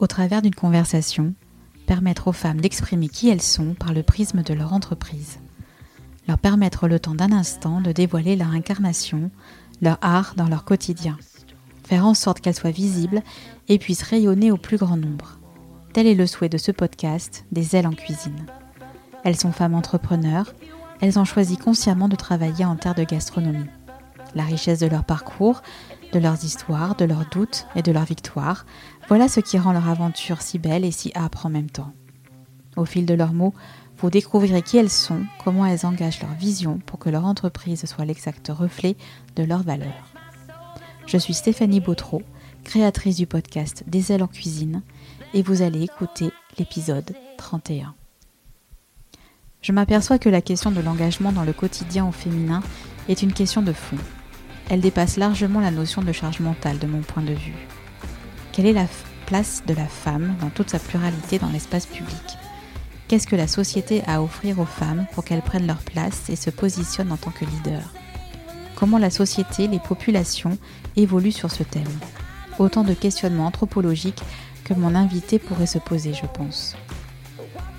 Au travers d'une conversation, permettre aux femmes d'exprimer qui elles sont par le prisme de leur entreprise. Leur permettre le temps d'un instant de dévoiler leur incarnation, leur art dans leur quotidien. Faire en sorte qu'elles soient visibles et puissent rayonner au plus grand nombre. Tel est le souhait de ce podcast, Des ailes en cuisine. Elles sont femmes entrepreneurs, elles ont choisi consciemment de travailler en terre de gastronomie. La richesse de leur parcours, de leurs histoires, de leurs doutes et de leurs victoires, voilà ce qui rend leur aventure si belle et si âpre en même temps. Au fil de leurs mots, vous découvrirez qui elles sont, comment elles engagent leur vision pour que leur entreprise soit l'exact reflet de leurs valeurs. Je suis Stéphanie Bautreau, créatrice du podcast Des ailes en cuisine, et vous allez écouter l'épisode 31. Je m'aperçois que la question de l'engagement dans le quotidien au féminin est une question de fond. Elle dépasse largement la notion de charge mentale de mon point de vue. Quelle est la place de la femme dans toute sa pluralité dans l'espace public? Qu'est-ce que la société a à offrir aux femmes pour qu'elles prennent leur place et se positionnent en tant que leaders? Comment la société, les populations évoluent sur ce thème? Autant de questionnements anthropologiques que mon invité pourrait se poser, je pense.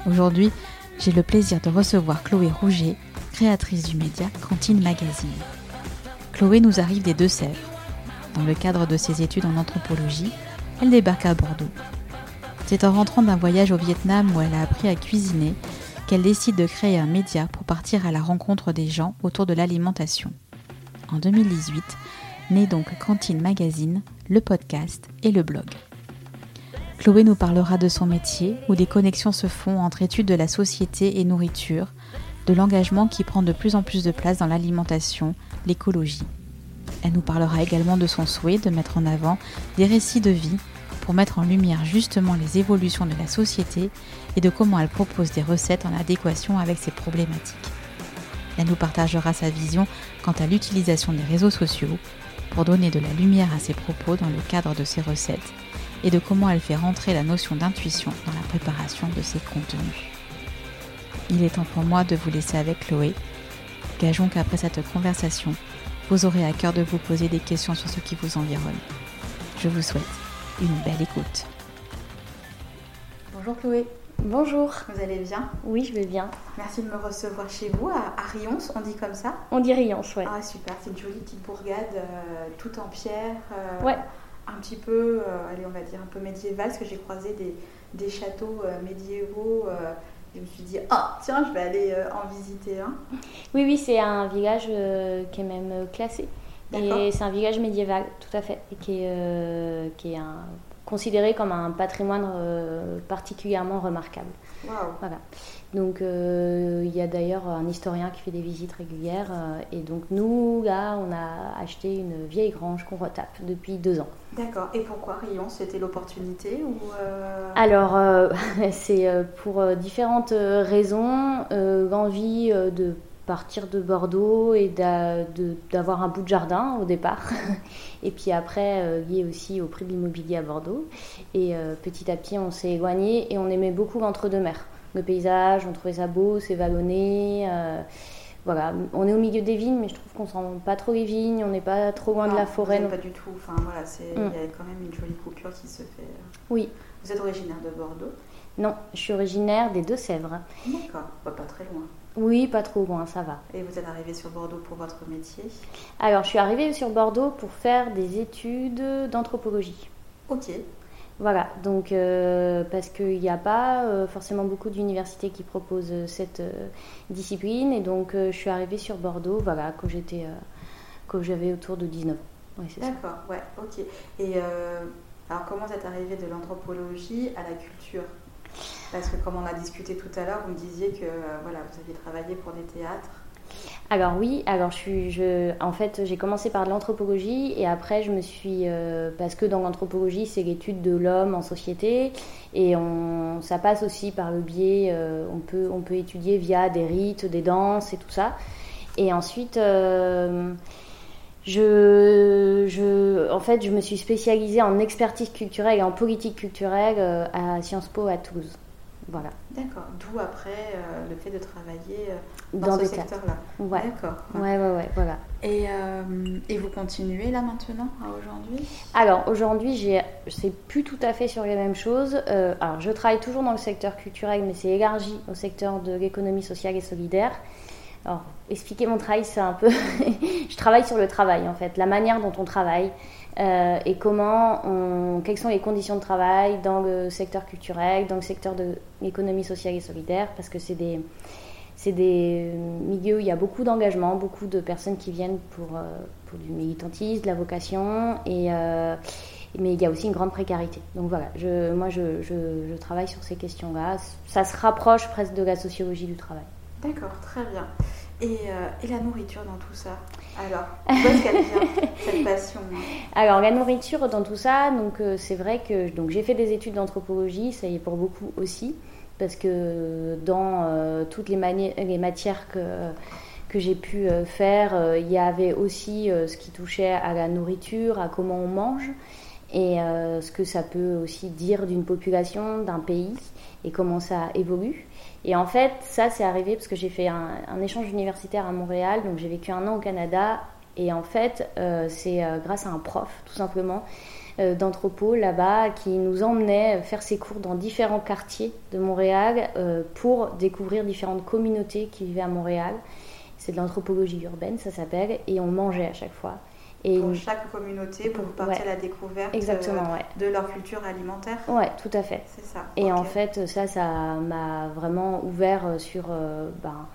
Aujourd'hui, j'ai le plaisir de recevoir Chloé Rouget, créatrice du média Cantine Magazine. Chloé nous arrive des Deux-Sèvres. Dans le cadre de ses études en anthropologie, elle débarque à Bordeaux. C'est en rentrant d'un voyage au Vietnam où elle a appris à cuisiner qu'elle décide de créer un média pour partir à la rencontre des gens autour de l'alimentation. En 2018, naît donc Cantine Magazine, le podcast et le blog. Chloé nous parlera de son métier, où des connexions se font entre études de la société et nourriture, de l'engagement qui prend de plus en plus de place dans l'alimentation, l'écologie. Elle nous parlera également de son souhait de mettre en avant des récits de vie pour mettre en lumière justement les évolutions de la société et de comment elle propose des recettes en adéquation avec ces problématiques. Elle nous partagera sa vision quant à l'utilisation des réseaux sociaux pour donner de la lumière à ses propos dans le cadre de ses recettes et de comment elle fait rentrer la notion d'intuition dans la préparation de ses contenus. Il est temps pour moi de vous laisser avec Chloé. Gageons qu'après cette conversation, vous aurez à cœur de vous poser des questions sur ce qui vous environne. Je vous souhaite une belle écoute. Bonjour Chloé. Bonjour. Vous allez bien? Oui, je vais bien. Merci de me recevoir chez vous, à, Rions, on dit comme ça? On dit Rions, ouais. Ah super, c'est une jolie petite bourgade, euh, tout en pierre. Euh, ouais un petit peu, euh, allez, on va dire un peu médiéval, parce que j'ai croisé des, des châteaux euh, médiévaux. Euh, je me suis dit, ah, tiens, je vais aller en visiter un. Oui, oui, c'est un village qui est même classé. Et c'est un village médiéval, tout à fait, et qui est, qui est un, considéré comme un patrimoine particulièrement remarquable. Wow. Voilà. Donc euh, il y a d'ailleurs un historien qui fait des visites régulières. Euh, et donc nous, là, on a acheté une vieille grange qu'on retape depuis deux ans. D'accord. Et pourquoi Rion? C'était l'opportunité ou euh, Alors, c'est pour différentes raisons. L'envie de partir de Bordeaux et d'avoir un bout de jardin au départ. et puis après, lié aussi au prix de l'immobilier à Bordeaux. Et petit à petit, on s'est éloigné et on aimait beaucoup l'entre-deux-mers le paysage, on trouvait ça beau, c'est vallonné. Euh, voilà, on est au milieu des vignes, mais je trouve qu'on sent pas trop les vignes, on n'est pas trop loin de la forêt. Non, pas du tout. Enfin voilà, il y a mm. quand même une jolie coupure qui se fait. Euh. Oui. Vous êtes originaire de Bordeaux? Non, je suis originaire des Deux-Sèvres. D'accord, pas très loin. Oui, pas trop loin, ça va. Et vous êtes arrivée sur Bordeaux pour votre métier? Alors, je suis arrivée sur Bordeaux pour faire des études d'anthropologie. Ok. Voilà, donc euh, parce qu'il n'y a pas euh, forcément beaucoup d'universités qui proposent euh, cette discipline, et donc je suis arrivée sur Bordeaux, voilà, quand j'étais, quand j'avais autour de 19 ans. D'accord, ouais, ok. Et alors comment vous êtes arrivée de l'anthropologie à la culture? Parce que comme on a discuté tout à l'heure, vous me disiez que voilà, vous aviez travaillé pour des théâtres. Alors oui, alors je suis, en fait, j'ai commencé par de l'anthropologie et après je me suis, euh, parce que dans l'anthropologie c'est l'étude de l'homme en société et ça passe aussi par le biais, euh, on peut, on peut étudier via des rites, des danses et tout ça. Et ensuite, euh, je, je, en fait, je me suis spécialisée en expertise culturelle et en politique culturelle à Sciences Po à Toulouse. Voilà. D'accord. D'où après euh, le fait de travailler euh, dans, ce secteur-là. Ouais. D'accord. Ouais, ouais, ouais, voilà. Et, et vous continuez là maintenant, aujourd'hui? Alors aujourd'hui, c'est plus tout à fait sur les mêmes choses. alors je travaille toujours dans le secteur culturel, mais c'est élargi au secteur de l'économie sociale et solidaire. Alors, expliquer mon travail, c'est un peu. je travaille sur le travail, en fait, la manière dont on travaille euh, et comment. Quelles sont les conditions de travail dans le secteur culturel, dans le secteur de l'économie sociale et solidaire, parce que c'est des. C'est des milieux où il y a beaucoup d'engagement, beaucoup de personnes qui viennent pour, euh, pour du militantisme, de la vocation, et, euh, mais il y a aussi une grande précarité. Donc voilà, je, moi je travaille sur ces questions-là. Ça se rapproche presque de la sociologie du travail. D'accord, très bien. Et, euh, et, la nourriture dans tout ça Alors, d'où est-ce qu'elle vient, cette passion Alors, la nourriture dans tout ça, donc euh, c'est vrai que donc, j'ai fait des études d'anthropologie, ça y est pour beaucoup aussi, parce que dans euh, toutes les, les, matières que, que j'ai pu faire, il y avait aussi ce qui touchait à la nourriture, à comment on mange, et ce que ça peut aussi dire d'une population, d'un pays, et comment ça évolue. Et en fait, ça, c'est arrivé parce que j'ai fait un, échange universitaire à Montréal, donc j'ai vécu un an au Canada. Et en fait, euh, c'est euh, grâce à un prof, tout simplement, euh, d'anthropo là-bas, qui nous emmenait faire ses cours dans différents quartiers de Montréal pour découvrir différentes communautés qui vivaient à Montréal. C'est de l'anthropologie urbaine, ça s'appelle, et on mangeait à chaque fois. Et pour chaque communauté, pour partir à la découverte Exactement, de leur culture alimentaire. Ouais, tout à fait. C'est ça. Et en fait, ça, ça m'a vraiment ouvert sur euh, ben,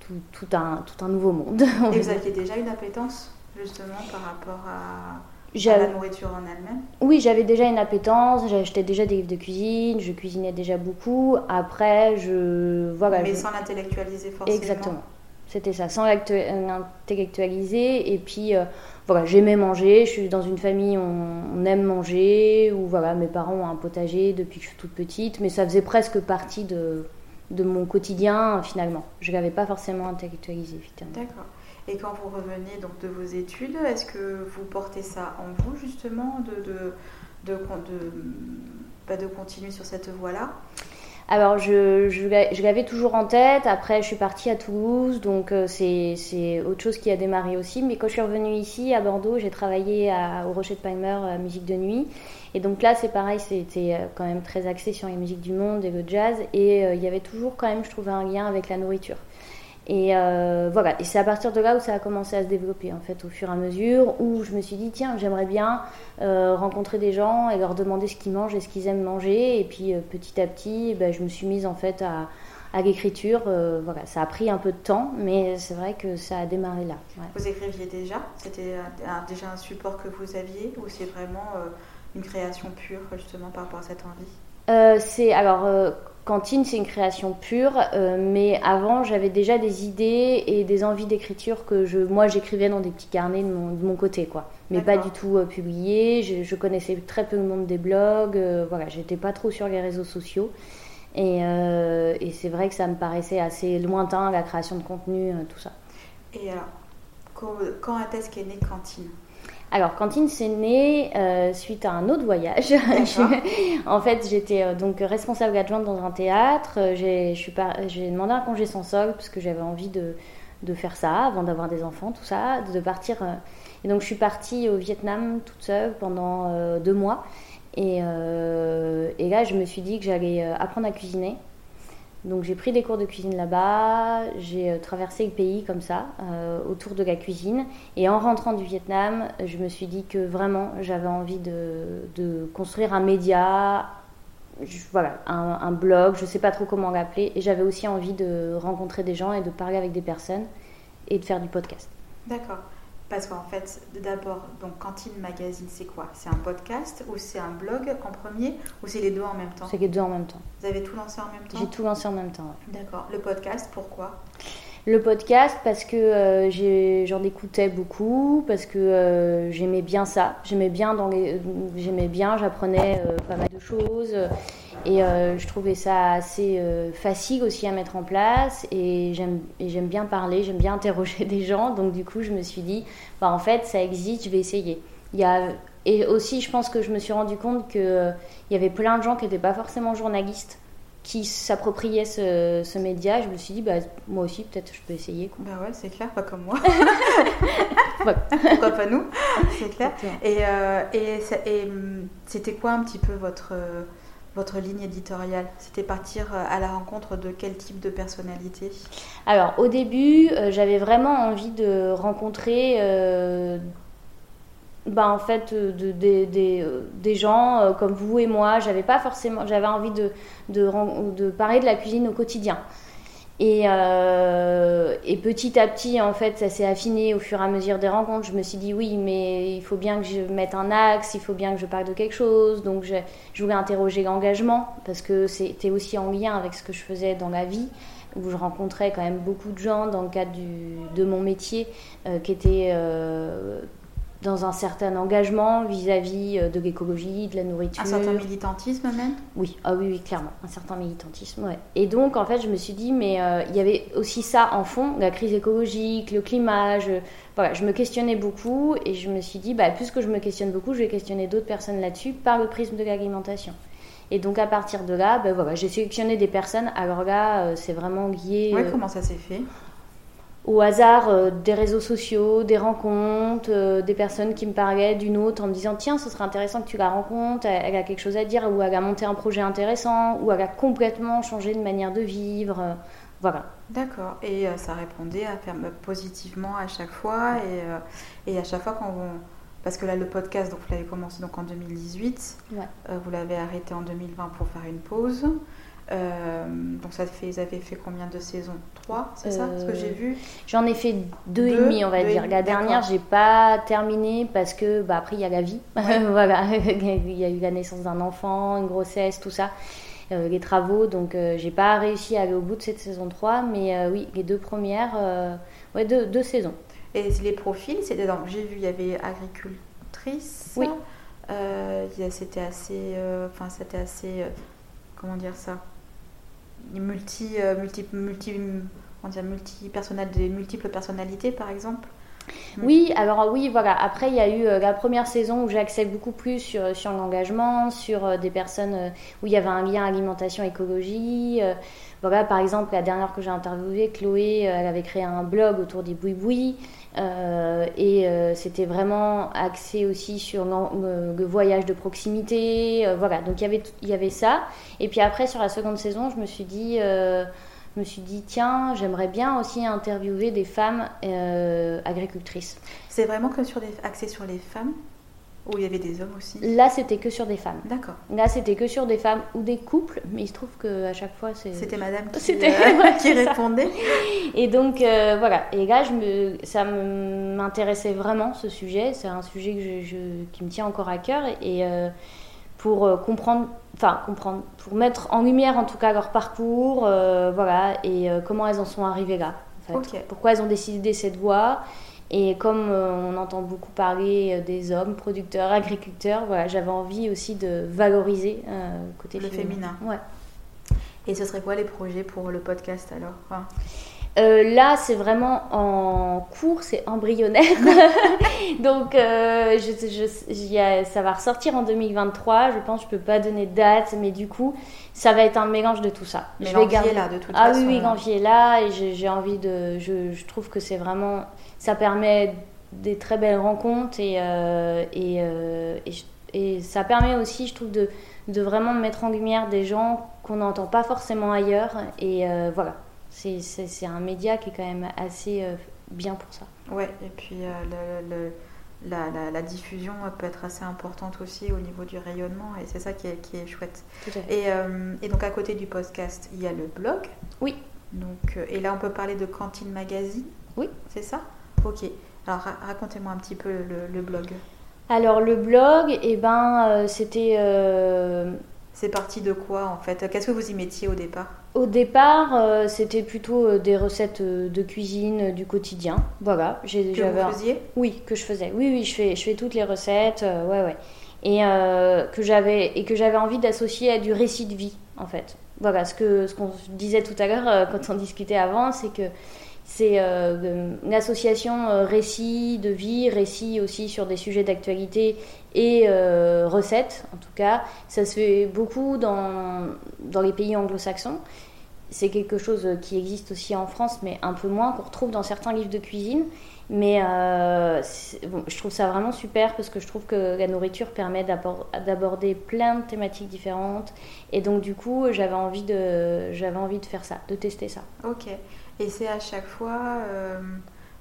tout, tout, un, tout un nouveau monde. Et vous aviez déjà une appétence, justement, par rapport à, la nourriture en elle-même? Oui, j'avais déjà une appétence, j'achetais déjà des livres de cuisine, je cuisinais déjà beaucoup. Après, je. Voilà, Mais sans l'intellectualiser forcément? Exactement. C'était ça, sans l'intellectualiser. Et puis, euh, voilà, j'aimais manger. Je suis dans une famille, on, on, aime manger. Ou voilà, mes parents ont un potager depuis que je suis toute petite. Mais ça faisait presque partie de, de mon quotidien, finalement. Je ne l'avais pas forcément intellectualisé, finalement. D'accord. Et quand vous revenez donc de vos études, est-ce que vous portez ça en vous, justement, de, de, de, de, bah, de continuer sur cette voie-là? Alors, je, l'avais toujours en tête. Après, je suis partie à Toulouse, donc euh, c'est autre chose qui a démarré aussi. Mais quand je suis revenue ici, à Bordeaux, j'ai travaillé au Rocher de Palmer à Musique de Nuit. Et donc là, c'est pareil, c'était euh, quand même très axé sur les musiques du monde et le jazz. Et euh, il y avait toujours quand même, je trouvais, un lien avec la nourriture. Et euh, voilà, et c'est à partir de là où ça a commencé à se développer en fait, au fur et à mesure, où je me suis dit tiens, j'aimerais bien euh, rencontrer des gens et leur demander ce qu'ils mangent et ce qu'ils aiment manger. Et puis euh, petit à petit, ben, je me suis mise en fait à, à l'écriture. voilà, ça a pris un peu de temps, mais c'est vrai que ça a démarré là. Vous écriviez déjà? C'était déjà un support que vous aviez ou c'est vraiment une création pure justement par rapport à cette envie? C'est alors Cantine, c'est une création pure, euh, mais avant, j'avais déjà des idées et des envies d'écriture que je, moi, j'écrivais dans des petits carnets de mon, côté, quoi. Mais pas du tout euh, publié. Je, connaissais très peu le monde des blogs. Euh, voilà, j'étais pas trop sur les réseaux sociaux. Et, et c'est vrai que ça me paraissait assez lointain, la création de contenu, tout ça. Et alors, quand, quand est-ce qu'est née Cantine? Alors, Cantine, c'est né euh, suite à un autre voyage. en fait, j'étais euh, donc responsable adjointe dans un théâtre. Euh, j'ai demandé un congé sans solde parce que j'avais envie de, de, faire ça avant d'avoir des enfants, tout ça, de, partir. et donc, je suis partie au Vietnam toute seule pendant deux mois. Et, et, là, je me suis dit que j'allais apprendre à cuisiner. Donc j'ai pris des cours de cuisine là-bas, j'ai euh, traversé le pays comme ça, euh, autour de la cuisine. Et en rentrant du Vietnam, je me suis dit que vraiment j'avais envie de, construire un média, voilà, un, blog, je ne sais pas trop comment l'appeler. Et j'avais aussi envie de rencontrer des gens et de parler avec des personnes et de faire du podcast. D'accord. Parce qu'en fait, d'abord, donc Cantine Magazine, c'est quoi? C'est un podcast ou c'est un blog en premier ou c'est les deux en même temps? C'est les deux en même temps. Vous avez tout lancé en même temps? J'ai tout lancé en même temps, D'accord. Le podcast, pourquoi? Le podcast parce que euh, j'en écoutais beaucoup, parce que euh, j'aimais bien ça, j'aimais bien dans les, j'aimais bien, j'apprenais euh, pas mal de choses et je trouvais ça assez facile aussi à mettre en place et j'aime bien parler, j'aime bien interroger des gens, donc du coup je me suis dit, bah en fait ça existe, je vais essayer. Il y a, et aussi je pense que je me suis rendu compte qu'il il y avait plein de gens qui n'étaient pas forcément journalistes qui s'appropriaient ce, média. Je me suis dit, bah, moi aussi, peut-être je peux essayer. Quoi. Bah ouais, c'est clair, pas comme moi. Pourquoi pas nous? C'est clair. Et, euh, et, hum, c'était quoi un petit peu votre, votre ligne éditoriale C'était partir euh, à la rencontre de quel type de personnalité? Alors, au début, euh, j'avais vraiment envie de rencontrer bah, euh, euh, des gens comme vous et moi. J'avais pas forcément j'avais envie de, de, parler de la cuisine au quotidien et, et, petit à petit en fait ça s'est affiné au fur et à mesure des rencontres. Je me suis dit oui mais il faut bien que je mette un axe il faut bien que je parle de quelque chose. Donc je, voulais interroger l'engagement parce que c'était aussi en lien avec ce que je faisais dans la vie où je rencontrais quand même beaucoup de gens dans le cadre de mon métier qui étaient dans un certain engagement vis-à-vis euh, de l'écologie, de la nourriture. Un certain militantisme même? Oui, ah oui, oui, clairement, un certain militantisme, ouais. Et donc, en fait, je me suis dit, mais euh, il y avait aussi ça en fond, la crise écologique, le climat, je, voilà, je me questionnais beaucoup et je me suis dit, bah, puisque je me questionne beaucoup, je vais questionner d'autres personnes là-dessus par le prisme de l'alimentation. Et donc à partir de là, ben voilà, j'ai sélectionné des personnes. Alors là, euh, c'est vraiment lié. Ouais, comment ça s'est fait? Au hasard euh, des réseaux sociaux, des rencontres, euh, des personnes qui me parlaient d'une autre en me disant tiens, ce serait intéressant que tu la rencontres, elle, a quelque chose à dire, ou elle a monté un projet intéressant, ou elle a complètement changé de manière de vivre. Euh, voilà. D'accord. Et ça répondait à faire positivement à chaque fois. Et, et à chaque fois quand on... Parce que là, le podcast, donc, vous l'avez commencé donc, en 2018. vous l'avez arrêté en 2020 pour faire une pause. Euh, donc ça fait, ils avaient fait combien de saisons? Trois, c'est ça ce que j'ai vu? J'en ai fait deux, et demi, on va dire. La dernière, j'ai pas terminé parce que bah, après il y a la vie, voilà, il y a eu la naissance d'un enfant, une grossesse, tout ça. Euh, les travaux, donc euh, j'ai pas réussi à aller au bout de cette saison 3, mais oui, les deux premières, ouais, deux, deux, saisons. Et les profils, c'était dans, j'ai vu, il y avait agricultrice. Oui. c'était assez, enfin c'était assez, comment dire ça? Multi, euh, multi, multi, on dire multi des multiples personnalités par exemple oui, alors oui, voilà. Après, il y a eu euh, la première saison où j'accède beaucoup plus sur, sur l'engagement, sur euh, des personnes où il y avait un lien alimentation-écologie. voilà, par exemple, la dernière que j'ai interviewée, Chloé, elle avait créé un blog autour des boui-boui. Euh, et euh, c'était vraiment axé aussi sur le, voyage de proximité. Euh, voilà, donc y il y avait ça. Et puis après, sur la seconde saison, je me suis dit, je me suis dit tiens, j'aimerais bien aussi interviewer des femmes agricultrices. C'est vraiment que sur des, axé sur les femmes? Ou il y avait des hommes aussi Là, c'était que sur des femmes. D'accord. Là, c'était que sur des femmes ou des couples, mais il se trouve qu'à chaque fois, c'est. C'était madame qui, euh, qui répondait. Et donc, euh, voilà. Et là, je me... ça m'intéressait vraiment, ce sujet. C'est un sujet que je, qui me tient encore à cœur. Et euh, pour comprendre, enfin, comprendre, pour mettre en lumière, en tout cas, leur parcours, voilà, et comment elles en sont arrivées là. En fait. Pourquoi elles ont décidé cette voie et comme euh, on entend beaucoup parler euh, des hommes, producteurs, agriculteurs, voilà, j'avais envie aussi de valoriser euh, côté le féminin. Ouais. Et ce serait quoi les projets pour le podcast alors? Euh, là, c'est vraiment en cours, c'est embryonnaire. Donc, je, ça va ressortir en 2023. Je pense que je peux pas donner de date, mais du coup, ça va être un mélange de tout ça. Mais je là, de toute ah, façon. Ah oui, oui, là, et j'ai envie de. Je, je, trouve que c'est vraiment ça permet des très belles rencontres et, euh, euh, et, et, ça permet aussi, je trouve, de, de, vraiment mettre en lumière des gens qu'on n'entend pas forcément ailleurs. Et euh, voilà, c'est un média qui est quand même assez bien pour ça. Ouais, et puis le, la, la, la, diffusion peut être assez importante aussi au niveau du rayonnement et c'est ça qui est, qui est chouette. Et, et, donc à côté du podcast, il y a le blog. Oui. Donc, et là, on peut parler de Cantine Magazine. Oui. C'est ça? Ok. Alors racontez-moi un petit peu le, blog. Alors le blog, eh ben, euh, c'était... Euh, c'est parti de quoi en fait? Qu'est-ce que vous y mettiez au départ? Au départ, euh, c'était plutôt des recettes de cuisine du quotidien. Voilà. Que vous faisiez? Oui, que je faisais. Oui, oui, je fais, je fais toutes les recettes. ouais, ouais. Et que j'avais et que j'avais envie d'associer à du récit de vie en fait. Voilà, ce que ce qu'on disait tout à l'heure quand on discutait avant, c'est que c'est euh, une association euh, récit de vie, récit aussi sur des sujets d'actualité et recettes, en tout cas. Ça se fait beaucoup dans, dans les pays anglo-saxons. C'est quelque chose qui existe aussi en France, mais un peu moins, qu'on retrouve dans certains livres de cuisine. Mais euh, je trouve ça vraiment super parce que je trouve que la nourriture permet d'aborder plein de thématiques différentes. Et donc, du coup, j'avais envie, de, envie de faire ça, de tester ça. Ok. Et c'est à chaque fois. Euh,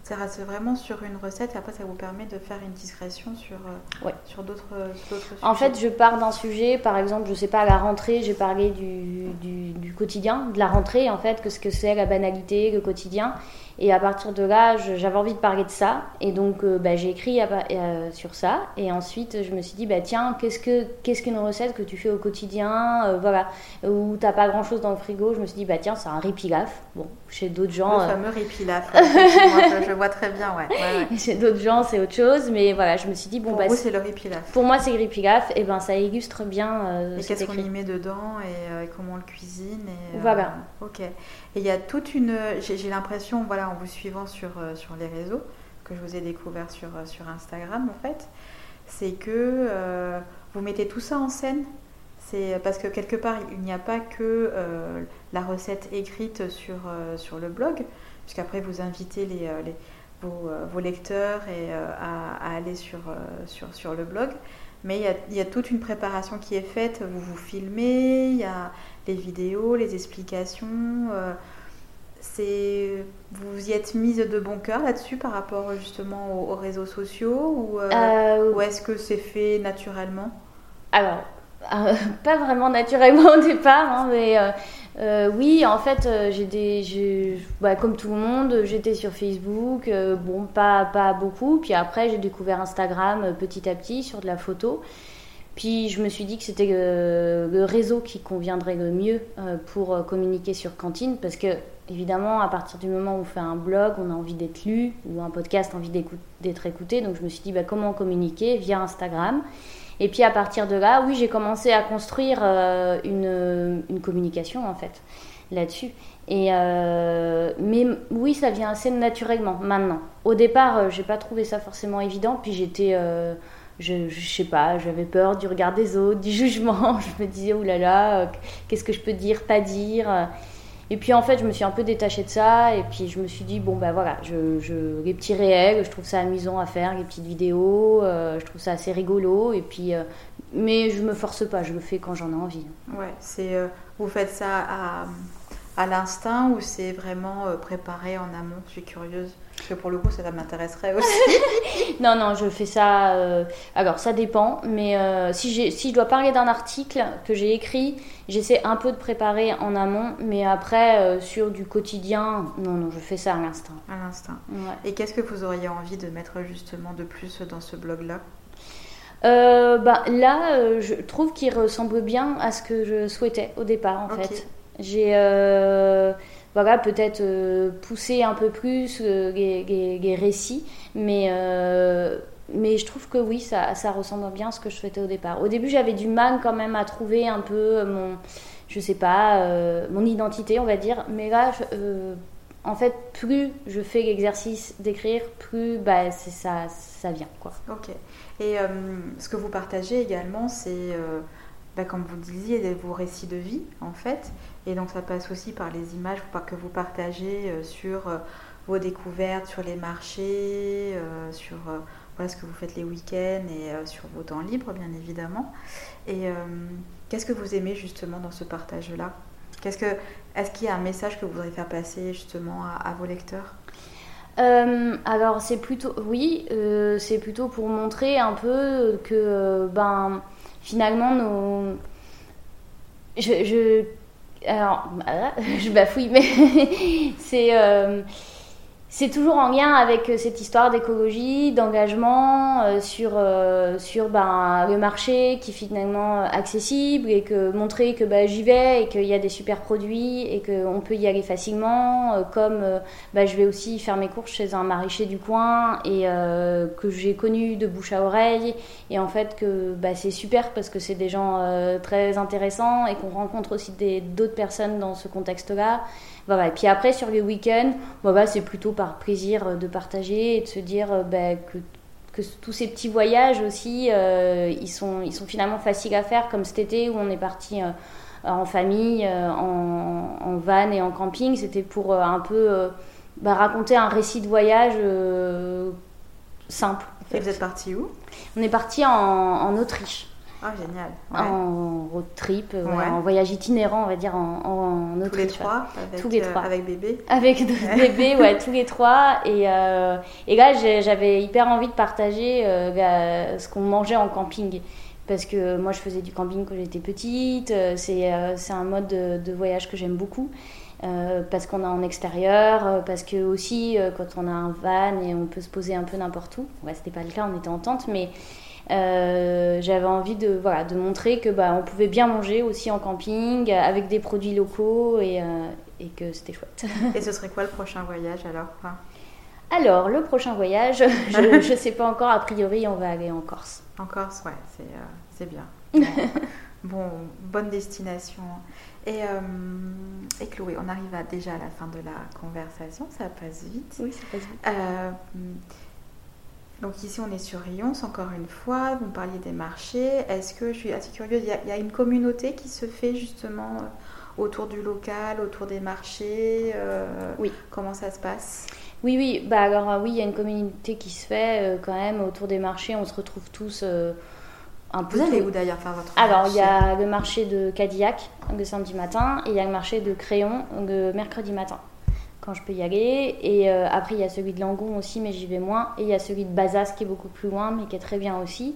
ça reste vraiment sur une recette et après ça vous permet de faire une discrétion sur, euh, sur d'autres sujets. En fait, je pars d'un sujet, par exemple, je sais pas, à la rentrée, j'ai parlé du, du, du, quotidien, de la rentrée en fait, que ce que c'est la banalité, le quotidien. Et à partir de là, j'avais envie de parler de ça. Et donc, euh, bah, j'ai écrit euh, sur ça. Et ensuite, je me suis dit, bah, tiens, qu'est-ce qu'une recette que tu fais au quotidien euh, Voilà. Où t'as pas grand-chose dans le frigo. Je me suis dit, bah, tiens, c'est un riz pilaf. Bon, chez d'autres gens. Le fameux riz pilaf. je, je, vois très bien, ouais. Chez d'autres gens, c'est autre chose. Mais voilà, je me suis dit, bon, pour bah. Pour c'est le riz pilaf. Pour moi, c'est le riz pilaf. Et ben, ça illustre bien. et qu'est-ce qu'on y met dedans et, comment on le cuisine. Et, voilà. Ok. Et il y a toute une. J'ai l'impression, voilà, en vous suivant sur, euh, sur les réseaux, que je vous ai découvert sur, euh, sur Instagram en fait, c'est que euh, vous mettez tout ça en scène. C'est parce que quelque part, il n'y a pas que la recette écrite sur, sur le blog, puisqu'après vous invitez les, les vos, vos, lecteurs et, à, aller sur, sur, sur le blog. Mais il y, a, il y, a, toute une préparation qui est faite. Vous vous filmez, il y a les vidéos, les explications c'est vous y êtes mise de bon cœur là-dessus par rapport justement aux, réseaux sociaux ou, euh, euh, ou est-ce que c'est fait naturellement? Alors, euh, pas vraiment naturellement au départ, hein, mais oui, en fait, j'ai des, bah, comme tout le monde, j'étais sur Facebook, bon, pas, pas beaucoup, puis après j'ai découvert Instagram petit à petit sur de la photo. Puis je me suis dit que c'était le réseau qui conviendrait le mieux pour communiquer sur Cantine parce que évidemment, à partir du moment où on fait un blog, on a envie d'être lu, ou un podcast, envie d'être écouté. Donc je me suis dit, bah, comment communiquer via Instagram Et puis à partir de là, oui, j'ai commencé à construire euh, une, communication, en fait, là-dessus. Et euh, mais oui, ça vient assez naturellement maintenant. Au départ, euh, j'ai pas trouvé ça forcément évident. Puis j'étais, je, je, sais pas, j'avais peur du regard des autres, du jugement. Je me disais, oh là là, qu'est-ce que je peux dire, pas dire? Et puis en fait, je me suis un peu détachée de ça. Et puis je me suis dit, bon ben voilà, les petits réels, je trouve ça amusant à faire, les petites vidéos, euh, je trouve ça assez rigolo. Et puis, euh, mais je me force pas, je le fais quand j'en ai envie. Ouais, c'est euh, vous faites ça à, à l'instinct ou c'est vraiment préparé en amont? Je suis curieuse. Parce que pour le coup, ça m'intéresserait aussi. non, non, je fais ça. Euh, alors, ça dépend. Mais euh, si, si je dois parler d'un article que j'ai écrit, j'essaie un peu de préparer en amont. Mais après, euh, sur du quotidien, non, non, je fais ça à l'instant. À l'instant. Et qu'est-ce que vous auriez envie de mettre justement de plus dans ce blog-là? Bah, Là, je trouve qu'il ressemble bien à ce que je souhaitais au départ, en fait. J'ai voilà, peut-être euh, pousser un peu plus euh, les, récits, mais, euh, mais je trouve que oui, ça, ça ressemble bien à ce que je souhaitais au départ. Au début, j'avais du mal quand même à trouver un peu mon, je sais pas, mon identité, on va dire, mais là, en fait, plus je fais l'exercice d'écrire, plus bah, ça, ça vient. Quoi. Ok. Et ce que vous partagez également, c'est bah, comme vous disiez, vos récits de vie, en fait. Et donc, ça passe aussi par les images que vous partagez euh, sur euh, vos découvertes, sur les marchés, euh, sur voilà, ce que vous faites les week-ends et sur vos temps libres, bien évidemment. Et qu'est-ce que vous aimez justement dans ce partage-là? Qu'est-ce que, Est-ce qu'il y a un message que vous voudriez faire passer justement à, vos lecteurs? Alors c'est plutôt oui, c'est plutôt pour montrer un peu que ben finalement, nos... je. Alors, je bafouille, mais c'est... C'est toujours en lien avec euh, cette histoire d'écologie, d'engagement euh, sur, euh, sur ben, le marché qui est finalement accessible et que montrer que ben, j'y vais et qu'il y a des super produits et qu'on peut y aller facilement, comme ben, je vais aussi faire mes courses chez un maraîcher du coin et que j'ai connu de bouche à oreille et en fait que c'est super parce que c'est des gens très intéressants et qu'on rencontre aussi d'autres personnes dans ce contexte-là. Voilà. Et puis après, sur les week-ends, c'est plutôt par plaisir de partager et de se dire euh, ben, que que tous ces petits voyages aussi, ils, sont, ils sont finalement faciles à faire, comme cet été où on est parti en famille, en, en, van et en camping. C'était pour un peu bah, raconter un récit de voyage simple. Et vous êtes parti où? On est parti en, Autriche. Ah, génial. En road trip, en voyage itinérant, on va dire, en, Autriche. Tous les trois avec, Tous les trois. avec bébé Avec bébé, ouais, tous les trois. Et, euh, et là, j'avais hyper envie de partager euh, ce qu'on mangeait en camping. Parce que moi, je faisais du camping quand j'étais petite. Euh, c'est un mode de voyage que j'aime beaucoup. Euh, parce qu'on est en extérieur, euh, parce que aussi euh, quand on a un van et on peut se poser un peu n'importe où. Ouais, c'était pas le cas, on était en tente, mais j'avais envie de, voilà, de montrer que bah, on pouvait bien manger aussi en camping avec des produits locaux et, et que c'était chouette. et ce serait quoi le prochain voyage alors Alors, le prochain voyage, je ne sais pas encore, a priori on va aller en Corse. En Corse, ouais, c'est bien. bon, bonne destination. Et, euh, et, Chloé, on arrive à, déjà à la fin de la conversation, ça passe vite. Oui, ça passe vite. Euh, donc ici, on est sur Rions, encore une fois, vous parliez des marchés. Est-ce que, je suis assez curieuse, il y, a, une communauté qui se fait justement euh, autour du local, autour des marchés Oui. Comment ça se passe? Oui, oui, bah alors oui, il y a une communauté qui se fait quand même autour des marchés. On se retrouve tous vous allez où d'ailleurs faire votre Alors, il y a le marché de Cadillac le samedi matin et il y a le marché de Crayon le mercredi matin quand je peux y aller. Et euh, après, il y a celui de Langon aussi, mais j'y vais moins. Et il y a celui de Bazas qui est beaucoup plus loin, mais qui est très bien aussi.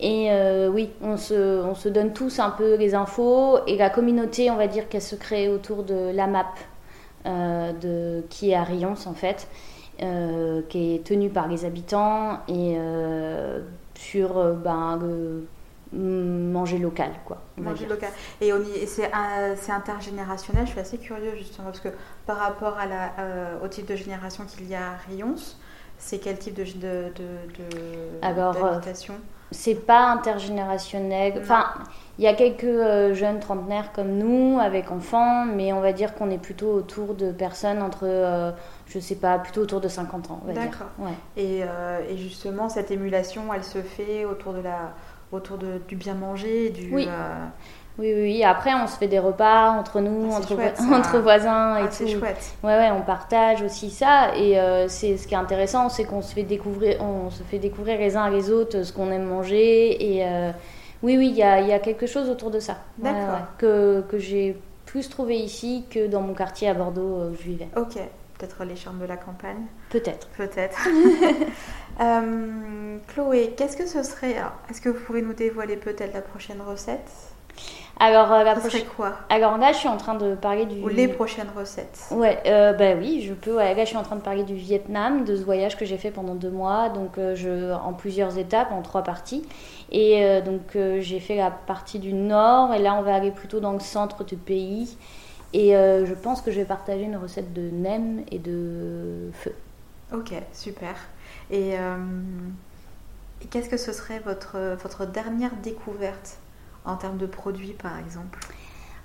Et euh, oui, on se, on se, donne tous un peu les infos. Et la communauté, on va dire qu'elle se crée autour de la map euh, de, qui est à Rions en fait, qui est tenue par les habitants. Et sur ben, manger local, quoi. Manger local. Et, c'est intergénérationnel. Je suis assez curieuse justement parce que par rapport à la, euh, au type de génération qu'il y a à Rions, c'est quel type de, de, euh, C'est pas intergénérationnel. Enfin, il y a quelques euh, jeunes trentenaires comme nous avec enfants, mais on va dire qu'on est plutôt autour de personnes entre je sais pas, plutôt autour de 50 ans. D'accord. Ouais. Et, et, justement, cette émulation, elle se fait autour de la, autour de, du bien manger, du. Oui. Euh, oui, oui, Après, on se fait des repas entre nous, ah, entre, entre voisins et ah, tout. C'est chouette. Ouais, ouais, on partage aussi ça. Et euh, c'est ce qui est intéressant, c'est qu'on se fait découvrir, on se fait découvrir les uns les autres ce qu'on aime manger. Et euh, oui, oui, il y a, y a, quelque chose autour de ça. Que, que j'ai plus trouvé ici que dans mon quartier à Bordeaux où je vivais. Ok. Peut-être les charmes de la campagne Peut-être. Peut-être. Euh, Chloé, qu'est-ce que ce serait Est-ce que vous pouvez nous dévoiler peut-être la prochaine recette? Alors, euh, la prochaine... quoi? Alors là, je suis en train de parler du. Ou les prochaines recettes Ouais, euh, bah oui, je peux. Là, je suis en train de parler du Vietnam, de ce voyage que j'ai fait pendant deux mois, donc je, en plusieurs étapes, en trois parties. Et donc, j'ai fait la partie du nord, et là, on va aller plutôt dans le centre du pays. Et euh, je pense que je vais partager une recette de nem et de feu. Ok, super. Et, euh, qu'est-ce que ce serait votre, votre dernière découverte en termes de produits, par exemple?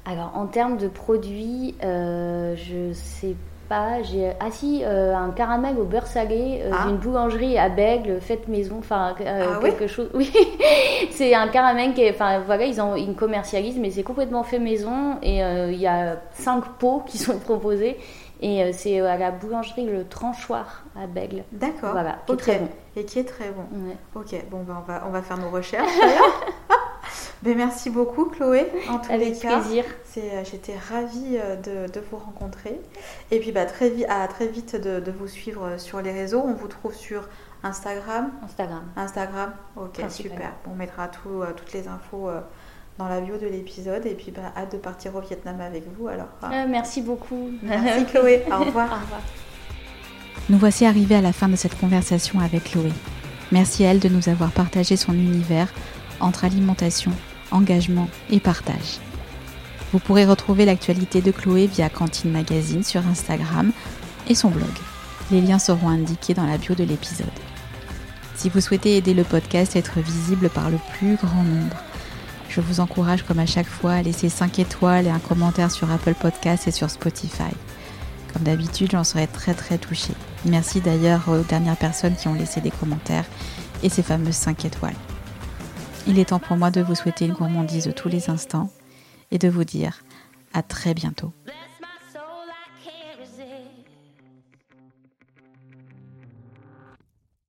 Alors, en termes de produits, euh, je sais pas. J'ai assis euh, un caramel au beurre salé euh, ah. d'une boulangerie à Bègle, faite maison, enfin euh, ah quelque chose. Oui, c'est un caramel qui, enfin voilà, ils en ils commercialisent, mais c'est complètement fait maison et il y a cinq pots qui sont proposés. Et c'est à la boulangerie Le Tranchoir à Bègle. D'accord. Voilà, qui est très bon. Et qui est très bon. Ok, bon, ben, on, va, on va faire nos recherches. Ben, merci beaucoup Chloé. En tous Avec les cas, plaisir. Euh, j'étais ravie euh, de, vous rencontrer. Et puis bah, très, à très vite de, vous suivre euh, sur les réseaux. On vous trouve sur Instagram. Instagram. Instagram. Ok, super. On mettra tout, toutes les infos dans la bio de l'épisode. Et puis bah, hâte de partir au Vietnam avec vous alors. merci beaucoup. Merci Chloé. Au revoir. Au revoir. Nous voici arrivés à la fin de cette conversation avec Chloé. Merci à elle de nous avoir partagé son univers entre alimentation, engagement et partage. Vous pourrez retrouver l'actualité de Chloé via Cantine Magazine sur Instagram et son blog. Les liens seront indiqués dans la bio de l'épisode. Si vous souhaitez aider le podcast à être visible par le plus grand nombre, je vous encourage comme à chaque fois à laisser 5 étoiles et un commentaire sur Apple Podcasts et sur Spotify. Comme d'habitude, j'en serais très très touchée. Merci d'ailleurs aux dernières personnes qui ont laissé des commentaires et ses fameuses 5 étoiles. Il est temps pour moi de vous souhaiter une gourmandise de tous les instants et de vous dire à très bientôt.